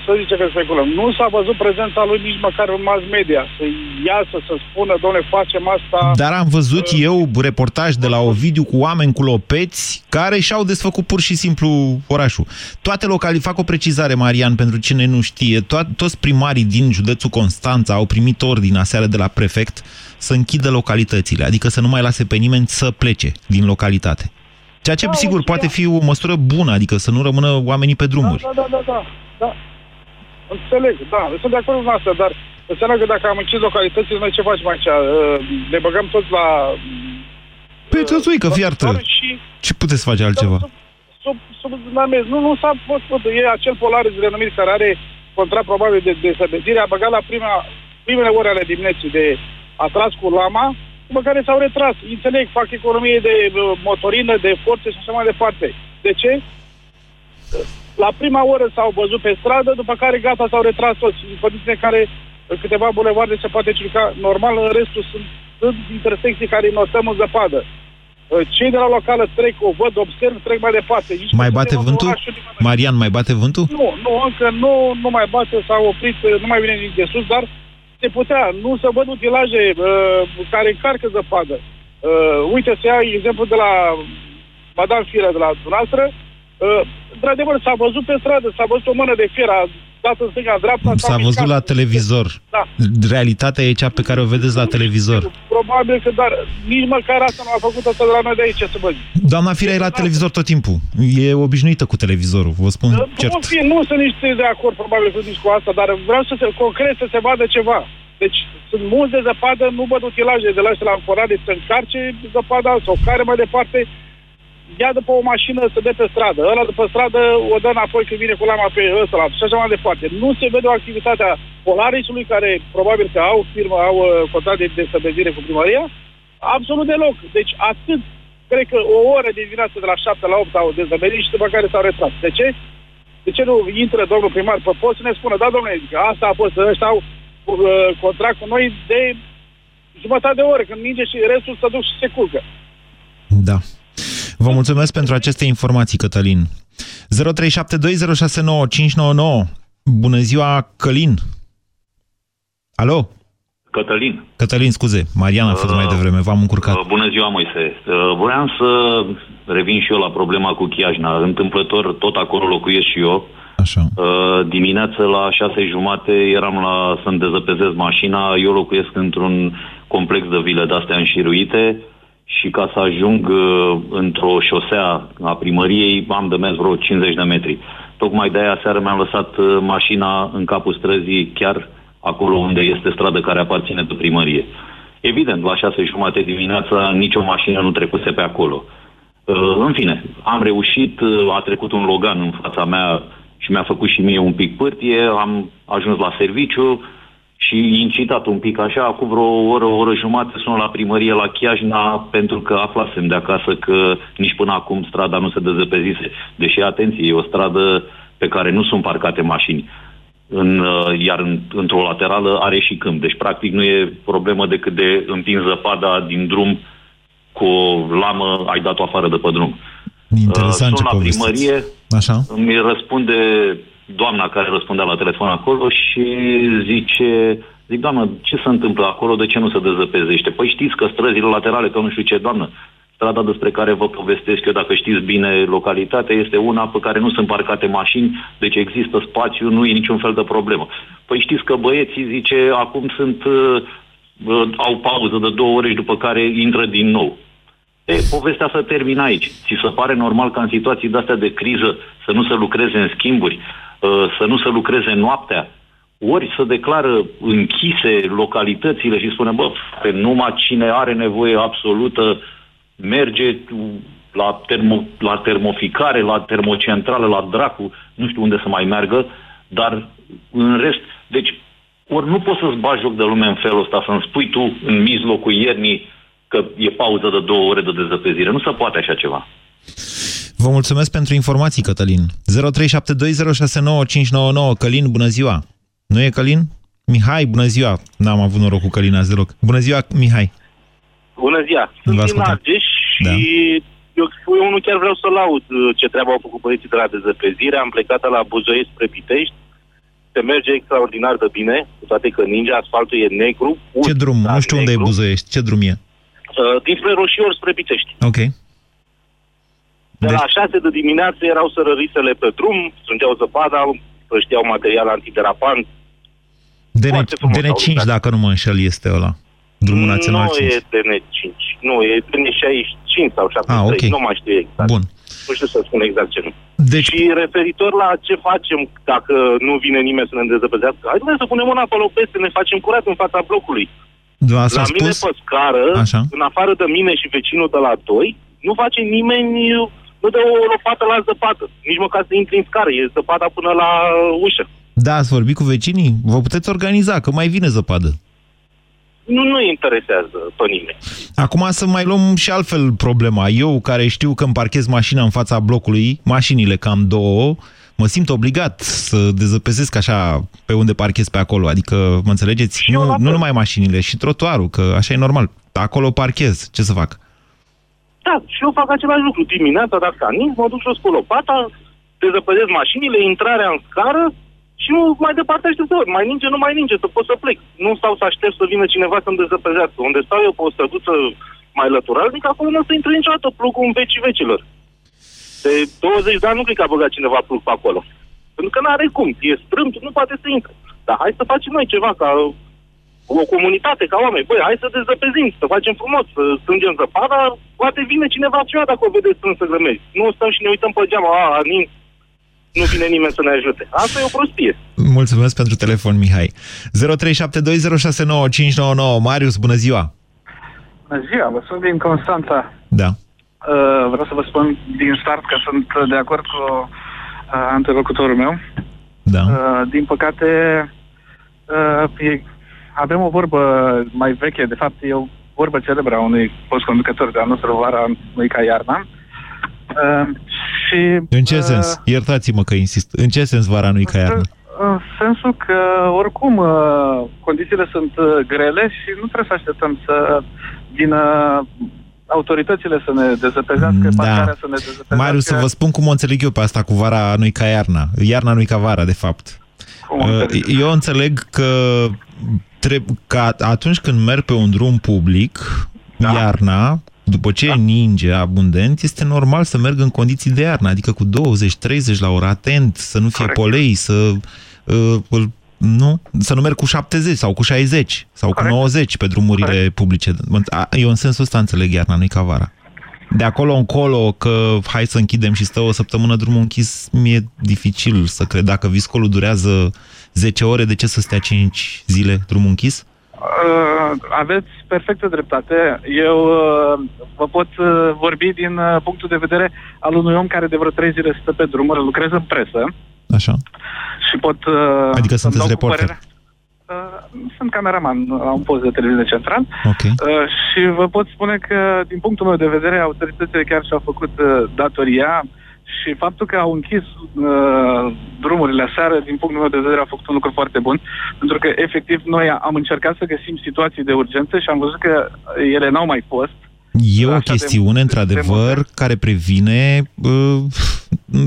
Să zice că speculăm. Nu s-a văzut prezența lui nici măcar în mass media. Să iasă, să spună, doamne, facem asta... Dar am văzut uh, eu reportaj de la Ovidiu cu oameni cu lopeți care și-au desfăcut pur și simplu orașul. Toate locali... Fac o precizare, Marian, pentru cine nu știe. To- toți primarii din județul Constanța au primit ordine aseară de la prefect să închidă localitățile, adică să nu mai lase pe nimeni să plece din localitate. Ceea ce, da, sigur, poate fi o măsură bună, adică să nu rămână oamenii pe drumuri. Da, da, da, da. Da. Înțeleg, da, sunt de acord cu asta, dar înseamnă că dacă am închis localitățile, noi ce facem aici? Uh, ne băgăm toți la... Păi uh, țățuică, fiartă. Și... Ce puteți face altceva? Sub, sub, sub Nu, nu s-a fost, e acel polaris denumit care are contract probabil de, de săbezire, a băgat la prima, primele ore ale dimineții de atras cu lama, după care s-au retras. Înțeleg, fac economie de uh, motorină, de forțe și așa mai departe. De ce? La prima oră s-au văzut pe stradă, după care gata, s-au retras toți. În condiții care câteva bulevarde se poate circa normal, în restul sunt, sunt intersecții care notăm în zăpadă. Cei de la locală trec, o văd, observ, trec mai departe. Nici mai bate vântul? Marian, mai bate vântul? Nu, nu, încă nu, nu mai bate, s-a oprit, nu mai vine nici de sus, dar se putea. Nu să văd utilaje uh, care încarcă zăpadă. Uh, uite, să iau exemplu de la Madame Firea de la dumneavoastră, uh, într-adevăr, s-a văzut pe stradă, s-a văzut o mână de fier, a dat în stânga, dreapta. S-a văzut la televizor. Da. Realitatea e cea pe care o vedeți la televizor. Probabil că, dar nici măcar asta nu a făcut asta de la noi de aici, să văd. Doamna Firea e la televizor tot timpul. E obișnuită cu televizorul, vă spun uh, cert. Fi, nu sunt nici de acord, probabil, cu cu asta, dar vreau să se, concret să se vadă ceva. Deci sunt mulți de zăpadă, nu văd utilaje de la la ancorare să încarce zăpada sau care mai departe ia după o mașină să dea pe stradă. Ăla după stradă o dă înapoi când vine cu lama pe ăsta și așa mai departe. Nu se vede o activitate a Polarisului, care probabil că au firmă, au uh, contract de destabilizare cu primăria, absolut deloc. Deci atât, cred că o oră de dimineață de la 7 la 8 au dezămerit și după care s-au retras. De ce? De ce nu intră domnul primar pe post să ne spună, da, domnule, asta a fost, ăștia au uh, contract cu noi de jumătate de oră, când ninge și restul se duc și se culcă. Da. Vă mulțumesc pentru aceste informații, Cătălin. 0372069599. Bună ziua, Călin. Alo? Cătălin. Cătălin, scuze. Marian a fost uh, mai devreme, v-am încurcat. Uh, bună ziua, Moise. Uh, vreau să revin și eu la problema cu Chiajna. Întâmplător, tot acolo locuiesc și eu. Așa. Uh, dimineața la șase jumate eram la să-mi dezăpezez mașina. Eu locuiesc într-un complex de vile de-astea înșiruite și ca să ajung uh, într-o șosea a primăriei am de mers vreo 50 de metri. Tocmai de aia seară mi-am lăsat uh, mașina în capul străzii, chiar acolo unde este stradă care aparține de primărie. Evident, la șase jumate dimineața nicio mașină nu trecuse pe acolo. Uh, în fine, am reușit, uh, a trecut un Logan în fața mea și mi-a făcut și mie un pic pârtie, am ajuns la serviciu, și incitat un pic așa, acum vreo oră, o oră jumate sunt la primărie la Chiajna pentru că aflasem de acasă că nici până acum strada nu se dezăpezise. Deși, atenție, e o stradă pe care nu sunt parcate mașini. În, uh, iar în, într-o laterală are și câmp. Deci, practic, nu e problemă decât de împins zăpada din drum cu o lamă, ai dat-o afară de pe drum. Interesant uh, sunt la primărie, Așa? mi răspunde doamna care răspundea la telefon acolo și zice, zic, doamnă, ce se întâmplă acolo, de ce nu se dezăpezește? Păi știți că străzile laterale, că nu știu ce, doamnă, strada despre care vă povestesc eu, dacă știți bine localitatea, este una pe care nu sunt parcate mașini, deci există spațiu, nu e niciun fel de problemă. Păi știți că băieții, zice, acum sunt uh, uh, au pauză de două ore și după care intră din nou. E, povestea să termină aici. Ți se pare normal ca în situații de-astea de criză să nu se lucreze în schimburi, uh, să nu se lucreze noaptea, ori să declară închise localitățile și spune, bă, pe numai cine are nevoie absolută merge la, termo, la termoficare, la termocentrală, la dracu, nu știu unde să mai meargă, dar în rest, deci, ori nu poți să-ți bagi joc de lume în felul ăsta, să-mi spui tu în mijlocul iernii că e pauză de două ore de dezăpezire. Nu se poate așa ceva. Vă mulțumesc pentru informații, Cătălin. 0372069599. Călin, bună ziua! Nu e Călin? Mihai, bună ziua! N-am avut noroc cu Călin azi deloc. Bună ziua, Mihai! Bună ziua! Sunt din Argeș și da. eu, eu nu chiar vreau să laud uh, ce treabă au făcut băieții de la dezăpezire. Am plecat la Buzăiesc spre Pitești. Se merge extraordinar de bine, cu toate că ninge, asfaltul e negru. Ce drum? Nu știu negru. unde e Buzăiești. Ce drum e? Uh, dinspre Roșior spre Pitești. Ok. De deci... la 6 de dimineață erau sărărisele pe drum, strângeau zăpada, știau material antiderapant. DN, DN5, dacă nu mă înșel, este ăla. Drumul național nu 5. e DN5, nu, e DN65 sau 73, ah, okay. nu mai știu exact. Bun. Nu știu să spun exact ce nu. Deci... Și referitor la ce facem dacă nu vine nimeni să ne dezăpăzească, hai să punem mâna pe peste, ne facem curat în fața blocului. La mine spus? pe scară, Așa. în afară de mine și vecinul de la 2, nu face nimeni, nu dă o lopată la zăpadă. Nici măcar să intri în scară, e zăpada până la ușă. Da, ați vorbit cu vecinii? Vă puteți organiza, că mai vine zăpadă. Nu, nu interesează pe nimeni. Acum să mai luăm și altfel problema. Eu, care știu că îmi parchez mașina în fața blocului, mașinile cam două, mă simt obligat să dezăpezesc așa pe unde parchez pe acolo. Adică, mă înțelegeți? Nu, nu numai mașinile, și trotuarul, că așa e normal. Acolo parchez. Ce să fac? Da, și eu fac același lucru. Dimineața, dacă am nins, mă duc și o spun lopata, dezăpezesc mașinile, intrarea în scară și nu mai departe aștept să Mai ninge, nu mai ninge, să pot să plec. Nu stau să aștept să vină cineva să-mi dezăpezească. Unde stau eu pe o străduță mai lăturalnică, acolo nu o să intre niciodată plugul în vecii vecilor. De 20 de ani nu cred că a băgat cineva plug pe acolo. Pentru că nu are cum. E strâmt, nu poate să intre. Dar hai să facem noi ceva ca o comunitate, ca oameni. Băi, hai să dezăpezim, să facem frumos, să strângem zăpada, poate vine cineva ceva dacă o vedeți strâns să grămezi. Nu stăm și ne uităm pe geamă, a, a nu vine nimeni să ne ajute. Asta e o prostie. Mulțumesc pentru telefon, Mihai. 0372069599. Marius, bună ziua! Bună ziua, vă sunt din Constanța. Da. Uh, vreau să vă spun din start că sunt de acord cu uh, antelocutorul meu. Da. Uh, din păcate, uh, e, avem o vorbă mai veche, de fapt e o vorbă celebră a unui post conducător de anul vara, nu ca iarna. Uh, și, în ce uh, sens? Iertați-mă că insist. În ce sens vara nu ca iarna? În sensul că, oricum, uh, condițiile sunt uh, grele și nu trebuie să așteptăm să vină autoritățile să ne dezăpezească, da. parcarea să ne dezăpezească. Marius, să vă spun cum o înțeleg eu pe asta cu vara nu ca iarna. Iarna nu ca vara, de fapt. Uh, eu înțeleg că, treb- că atunci când merg pe un drum public, da. iarna, după ce da. ninge abundent, este normal să merg în condiții de iarnă, adică cu 20-30 la oră, atent, să nu fie Corect. polei, să uh, nu? Să nu merg cu 70 sau cu 60 sau Corect. cu 90 pe drumurile Corect. publice. Eu în sensul ăsta înțeleg iarna, nu-i ca vara. De acolo încolo că hai să închidem și stă o săptămână drumul închis, mi-e dificil să cred. Dacă viscolul durează 10 ore, de ce să stea 5 zile drumul închis? Uh, aveți perfectă dreptate. Eu uh, vă pot uh, vorbi din uh, punctul de vedere al unui om care de vreo trei zile stă pe drumuri, lucrez în presă. Așa. Și pot... Uh, adică sunteți reporter? Uh, sunt cameraman la un post de televiziune central okay. uh, și vă pot spune că, din punctul meu de vedere, autoritățile chiar și-au făcut uh, datoria și faptul că au închis uh, drumurile aseară, din punctul meu de vedere, a făcut un lucru foarte bun, pentru că, efectiv, noi am încercat să găsim situații de urgență și am văzut că ele n-au mai fost. E o chestiune, într-adevăr, care previne uh,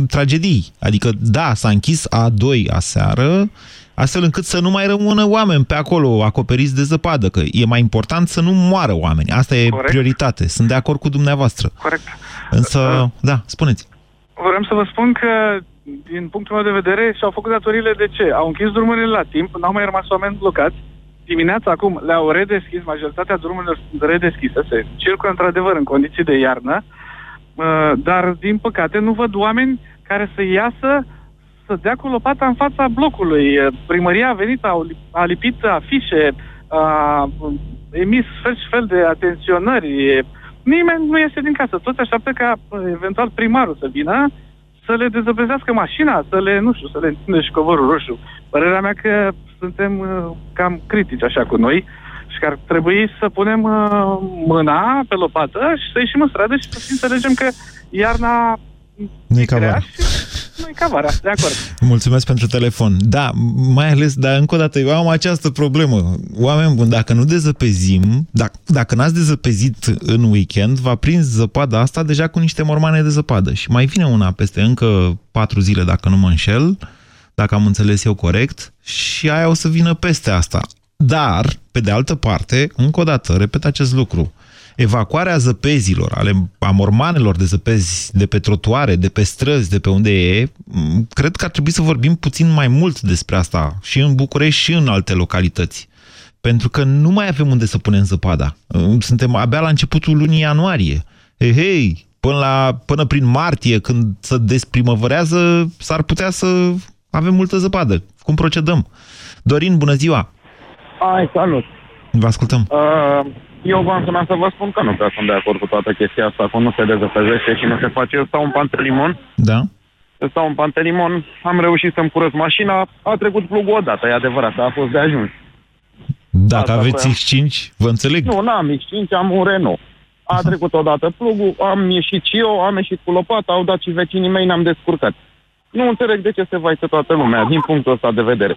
tragedii. Adică, da, s-a închis A2 aseară, astfel încât să nu mai rămână oameni pe acolo acoperiți de zăpadă, că e mai important să nu moară oameni. Asta e Corect. prioritate. Sunt de acord cu dumneavoastră. Corect. Însă, uh, da, spuneți. Vreau să vă spun că, din punctul meu de vedere, și-au făcut datorile de ce? Au închis drumurile la timp, n-au mai rămas oameni blocați dimineața acum le-au redeschis, majoritatea drumurilor sunt redeschise, se circulă într-adevăr în condiții de iarnă, uh, dar din păcate nu văd oameni care să iasă să dea cu lopata în fața blocului. Uh, Primăria a venit, a, a lipit afișe, a emis fel și fel de atenționări. Nimeni nu iese din casă. Toți așteaptă ca uh, eventual primarul să vină să le dezăpezească mașina, să le, nu știu, să le întindă și covorul roșu. Părerea mea că suntem uh, cam critici așa cu noi și că ar trebui să punem uh, mâna pe lopată și să ieșim în stradă și să înțelegem că iarna Nu-i ca vară. nu e ca vara, de acord. Mulțumesc pentru telefon. Da, mai ales, dar încă o dată, eu am această problemă. Oameni buni, dacă nu dezăpezim, dacă, dacă n-ați dezăpezit în weekend, va prins zăpada asta deja cu niște mormane de zăpadă. Și mai vine una peste încă patru zile, dacă nu mă înșel, dacă am înțeles eu corect, și aia o să vină peste asta. Dar, pe de altă parte, încă o dată, repet acest lucru, evacuarea zăpezilor, ale a mormanelor de zăpezi de pe trotuare, de pe străzi, de pe unde e, m, cred că ar trebui să vorbim puțin mai mult despre asta și în București și în alte localități. Pentru că nu mai avem unde să punem zăpada. Suntem abia la începutul lunii ianuarie. Hei, hei, până, la, până prin martie, când se desprimăvărează, s-ar putea să avem multă zăpadă. Cum procedăm? Dorin, bună ziua! Hai, salut! Vă ascultăm. Uh, eu v-am sunat să vă spun că nu prea sunt de acord cu toată chestia asta, cu nu se dezăpezește și nu se face. Eu stau în Pantelimon, Da? eu stau în Pantelimon, am reușit să-mi curăț mașina, a trecut plugul odată, e adevărat, a fost de ajuns. Dacă Asta aveți voiam. X5, vă înțeleg. Nu, n-am X5, am un Renault. A trecut odată plugul, am ieșit și eu, am ieșit cu lopata, au dat și vecinii mei, ne-am descurcat. Nu înțeleg de ce se vaită toată lumea, din punctul ăsta de vedere.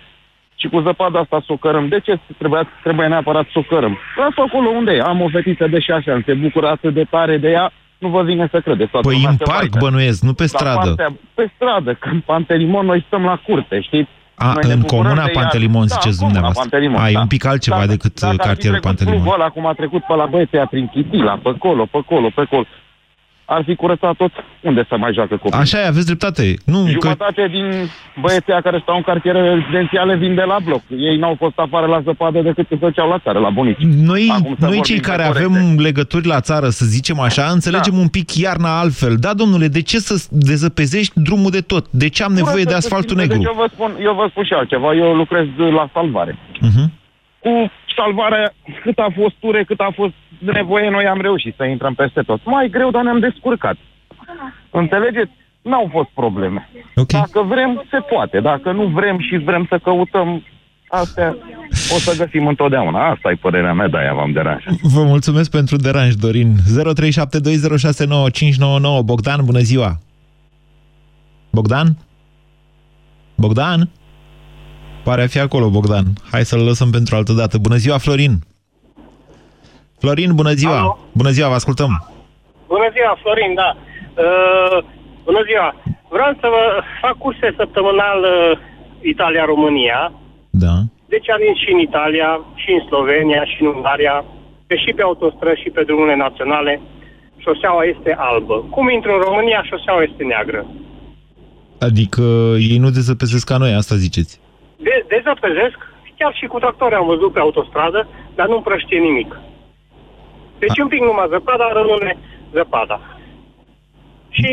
Și cu zăpada asta să o cărăm. De ce trebuia, trebuie neapărat să o cărăm? Las-o acolo unde e. Am o fetiță de șase ani, se bucură atât de tare de ea, nu vă vine să credeți. Toată Păi lumea în se parc vaită. bănuiesc, nu pe La stradă. partea- pe stradă, că în Pantelimon noi stăm la curte, știți? A, Noi ne în bucurăm comuna de ea. Pantelimon, Da, ziceți în comuna dumneavoastră. Pantelimon, A, e da. un pic altceva Dacă- decât dacă ar fi cartierul trecut Pantelimon. plugul ăla, cum a trecut pe la băieții prin Chitila, pe acolo, pe acolo, pe acolo, ar fi curățat tot unde să mai joacă copiii. Așa e, aveți dreptate. Nu, că... Jumătate din băieții care stau în cartiere rezidențiale vin de la bloc. Ei n-au fost afară la zăpadă decât se făceau la țară, la bunici. Noi, Acum să noi vorbim cei pe care corecte. avem legături la țară, să zicem așa, înțelegem un pic iarna altfel. Da, domnule, de ce să dezăpezești drumul de tot? De ce am nevoie de Curăță asfaltul puțin, negru? Deci eu vă, spun, eu vă spun și altceva. Eu lucrez la salvare. Mhm. Cu salvarea, cât a fost ture, cât a fost nevoie, noi am reușit să intrăm peste tot. Mai greu, dar ne-am descurcat. Înțelegeți? N-au fost probleme. Okay. Dacă vrem, se poate. Dacă nu vrem și vrem să căutăm astea, o să găsim întotdeauna. Asta e părerea mea, de-aia v-am deranjat. Vă mulțumesc pentru deranj, Dorin. 0372069599. Bogdan, bună ziua! Bogdan? Bogdan? Pare a fi acolo, Bogdan. Hai să-l lăsăm pentru altă dată. Bună ziua, Florin! Florin, bună ziua! Alo. Bună ziua, vă ascultăm! Bună ziua, Florin, da. Uh, bună ziua. Vreau să vă fac curse săptămânal uh, Italia-România. Da. Deci am venit și în Italia, și în Slovenia, și în Ungaria, că și pe autostrăzi, și pe drumurile naționale, șoseaua este albă. Cum intru în România, șoseaua este neagră. Adică ei nu dezăpezesc ca noi, asta ziceți. De, dezăpezesc, chiar și cu tractori am văzut pe autostradă, dar nu împrăștie nimic. Deci un pic numai zăpada, rămâne zăpada. Și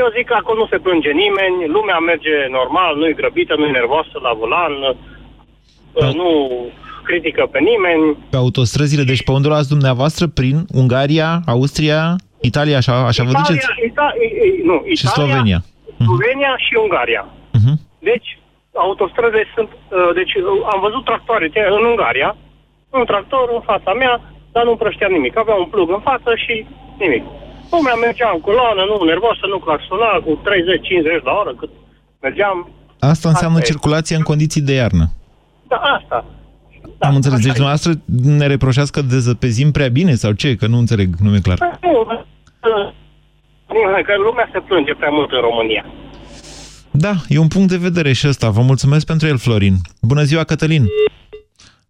eu zic că acolo nu se plânge nimeni, lumea merge normal, nu e grăbită, nu e nervoasă la volan, nu critică pe nimeni. Pe autostrăzile, deci pe unde luați dumneavoastră? Prin Ungaria, Austria, Italia, așa, așa vă duceți? Italia, Ita- e- e- nu, Și Italia, Slovenia. Slovenia și Ungaria. Mhm. Deci, autostrăzile sunt... uh, Deci, uh, am văzut tractoare te- în Ungaria, un tractor în fața mea, dar nu împrăștea nimic. Avea un plug în față și nimic. Lumea mergea în coloană, nu nervoasă, nu claxona, cu 30-50 la oră, cât mergeam. Asta înseamnă Asta e. circulație în condiții de iarnă. Da, asta. Da, Am înțeles. Deci dumneavoastră ne reproșați că dezăpezim prea bine sau ce? Că nu înțeleg, nu mi-e clar. Nu, uh, nu, că lumea se plânge prea mult în România. Da, e un punct de vedere și ăsta. Vă mulțumesc pentru el, Florin. Bună ziua, Cătălin.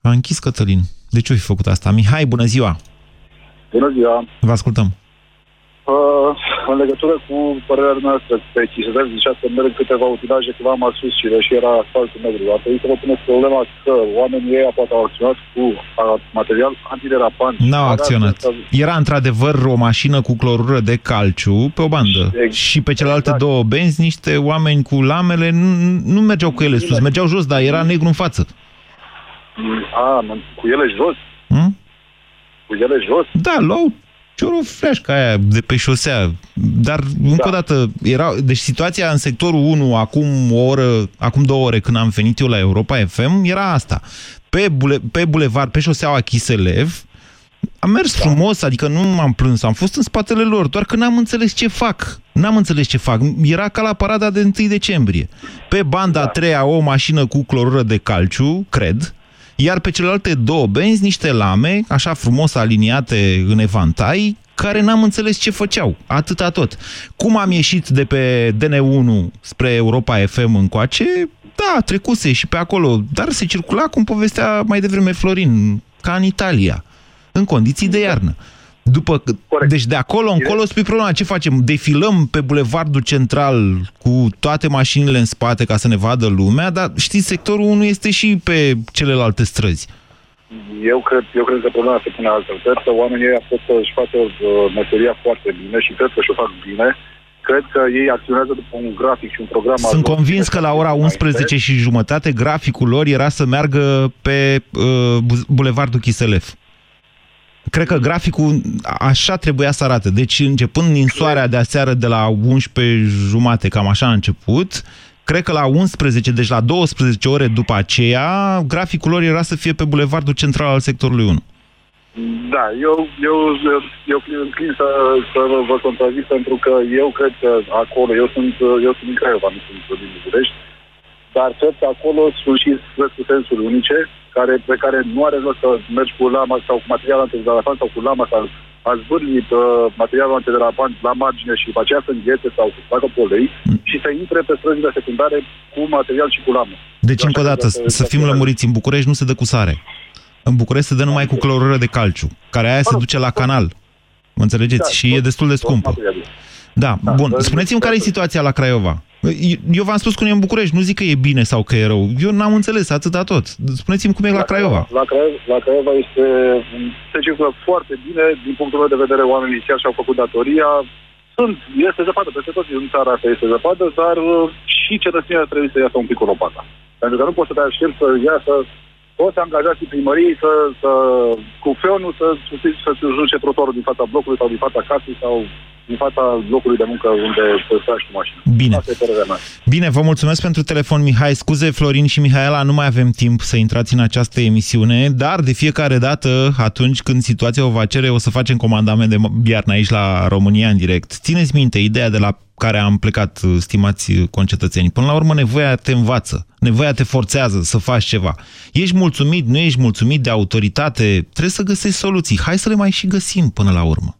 A închis Cătălin. De ce o fi făcut asta? Mihai, bună ziua. Bună ziua! Vă ascultăm. Uh, în legătură cu părerea noastră pe Chișinău, zicea că merg câteva utilaje ceva mai sus și deși era asfaltul negru. Ar trebui să vă puneți problema că oamenii ei poate au acționat cu a, material antiderapant. N-au acționat. Era într-adevăr o mașină cu clorură de calciu pe o bandă. Exact. Și pe celelalte două benzi, niște oameni cu lamele nu, nu mergeau cu ele sus, mergeau jos, dar era negru în față. A, mă- cu ele jos? Hmm? Cu ele jos? Da, luau ciorul fleașca aia de pe șosea. Dar, încă o dată, era, deci situația în sectorul 1, acum o oră, acum două ore, când am venit eu la Europa FM, era asta. Pe, bule, pe bulevard, pe șoseaua Chiselev, am mers da. frumos, adică nu m-am plâns, am fost în spatele lor, doar că n-am înțeles ce fac. N-am înțeles ce fac. Era ca la parada de 1 decembrie. Pe banda a treia o mașină cu clorură de calciu, cred, iar pe celelalte două benzi niște lame, așa frumos aliniate în evantai, care n-am înțeles ce făceau. Atâta tot. Cum am ieșit de pe DN1 spre Europa FM încoace, da, trecuse și pe acolo, dar se circula, cum povestea mai devreme Florin, ca în Italia, în condiții de iarnă. După, cât- deci de acolo încolo spui problema, ce facem? Defilăm pe bulevardul central cu toate mașinile în spate ca să ne vadă lumea, dar știți, sectorul 1 este și pe celelalte străzi. Eu cred, eu cred că problema se pune altfel. Cred că oamenii ei pot să-și facă uh, meseria foarte bine și cred că și-o fac bine. Cred că ei acționează după un grafic și un program. al Sunt lor. convins că la ora 11 și jumătate graficul lor era să meargă pe uh, bu- bulevardul Chiselev. Cred că graficul așa trebuia să arate. Deci începând din soarea de aseară de la 11 jumate, cam așa a început, cred că la 11, deci la 12 ore după aceea, graficul lor era să fie pe bulevardul central al sectorului 1. Da, eu, eu, eu înclin să, să vă contrazic pentru că eu cred că acolo, eu sunt, eu sunt din Craiova, nu sunt din București, dar cred că acolo sunt și străzi cu sensuri unice, care, pe care nu are rost să mergi cu lama sau cu material antiderapant sau cu lama sau a zvârlit uh, materialul antiderapant la margine și după aceea să înghețe sau să facă polei și să intre pe străzile secundare cu material și cu lamă. Deci, încă o dată, să fim lămuriți, în București nu se dă cu sare. În București se dă numai cu clorură de calciu, care aia se duce la canal. Mă înțelegeți? Și e destul de scumpă. Da, bun. Spuneți-mi care e situația la Craiova. Eu v-am spus cum e în București, nu zic că e bine sau că e rău. Eu n-am înțeles atâta tot. Spuneți-mi cum e la Craiova. La Craiova, la Craiova este, se circulă foarte bine, din punctul meu de vedere, oamenii chiar și-au făcut datoria. Sunt, este zăpadă peste tot, în țara asta este zăpadă, dar uh, și cetățenia trebuie să iasă un pic cu lopata. Pentru că nu poți să te aștepți să iasă toți angajații primăriei să, să cu feonul să, să, să-ți juce trotuarul din fața blocului sau din fața casei sau din fața locului de muncă unde să stai cu mașina. Bine. Asta e părerea mea. Bine, vă mulțumesc pentru telefon, Mihai. Scuze, Florin și Mihaela, nu mai avem timp să intrați în această emisiune, dar de fiecare dată, atunci când situația o va cere, o să facem comandament de iarnă aici la România în direct. Țineți minte ideea de la care am plecat, stimați concetățeni. Până la urmă, nevoia te învață, nevoia te forțează să faci ceva. Ești mulțumit, nu ești mulțumit de autoritate, trebuie să găsești soluții. Hai să le mai și găsim până la urmă.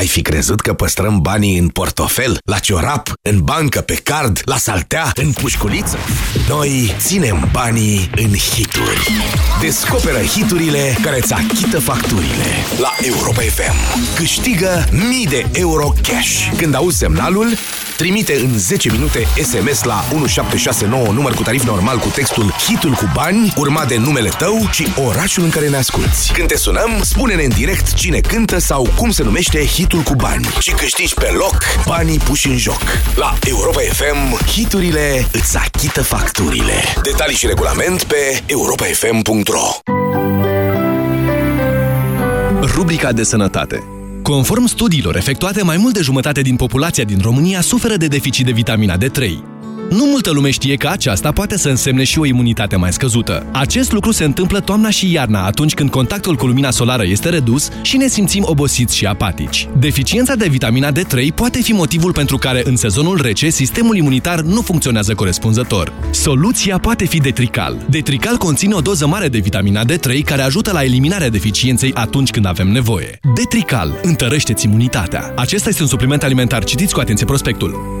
Ai fi crezut că păstrăm banii în portofel, la ciorap, în bancă, pe card, la saltea, în pușculiță? Noi ținem banii în hituri. Descoperă hiturile care îți achită facturile la Europa FM. Câștigă mii de euro cash. Când auzi semnalul, trimite în 10 minute SMS la 1769 număr cu tarif normal cu textul hitul cu bani, urmat de numele tău și orașul în care ne asculti. Când te sunăm, spune-ne în direct cine cântă sau cum se numește hitul cu bani și câștigi pe loc banii puși în joc. La Europa FM, hiturile îți achită facturile. Detalii și regulament pe europafm.ro Rubrica de sănătate. Conform studiilor efectuate, mai mult de jumătate din populația din România suferă de deficit de vitamina D3. Nu multă lume știe că aceasta poate să însemne și o imunitate mai scăzută. Acest lucru se întâmplă toamna și iarna, atunci când contactul cu lumina solară este redus și ne simțim obosiți și apatici. Deficiența de vitamina D3 poate fi motivul pentru care în sezonul rece sistemul imunitar nu funcționează corespunzător. Soluția poate fi Detrical. Detrical conține o doză mare de vitamina D3 care ajută la eliminarea deficienței atunci când avem nevoie. Detrical întărește-ți imunitatea. Acesta este un supliment alimentar. Citiți cu atenție prospectul.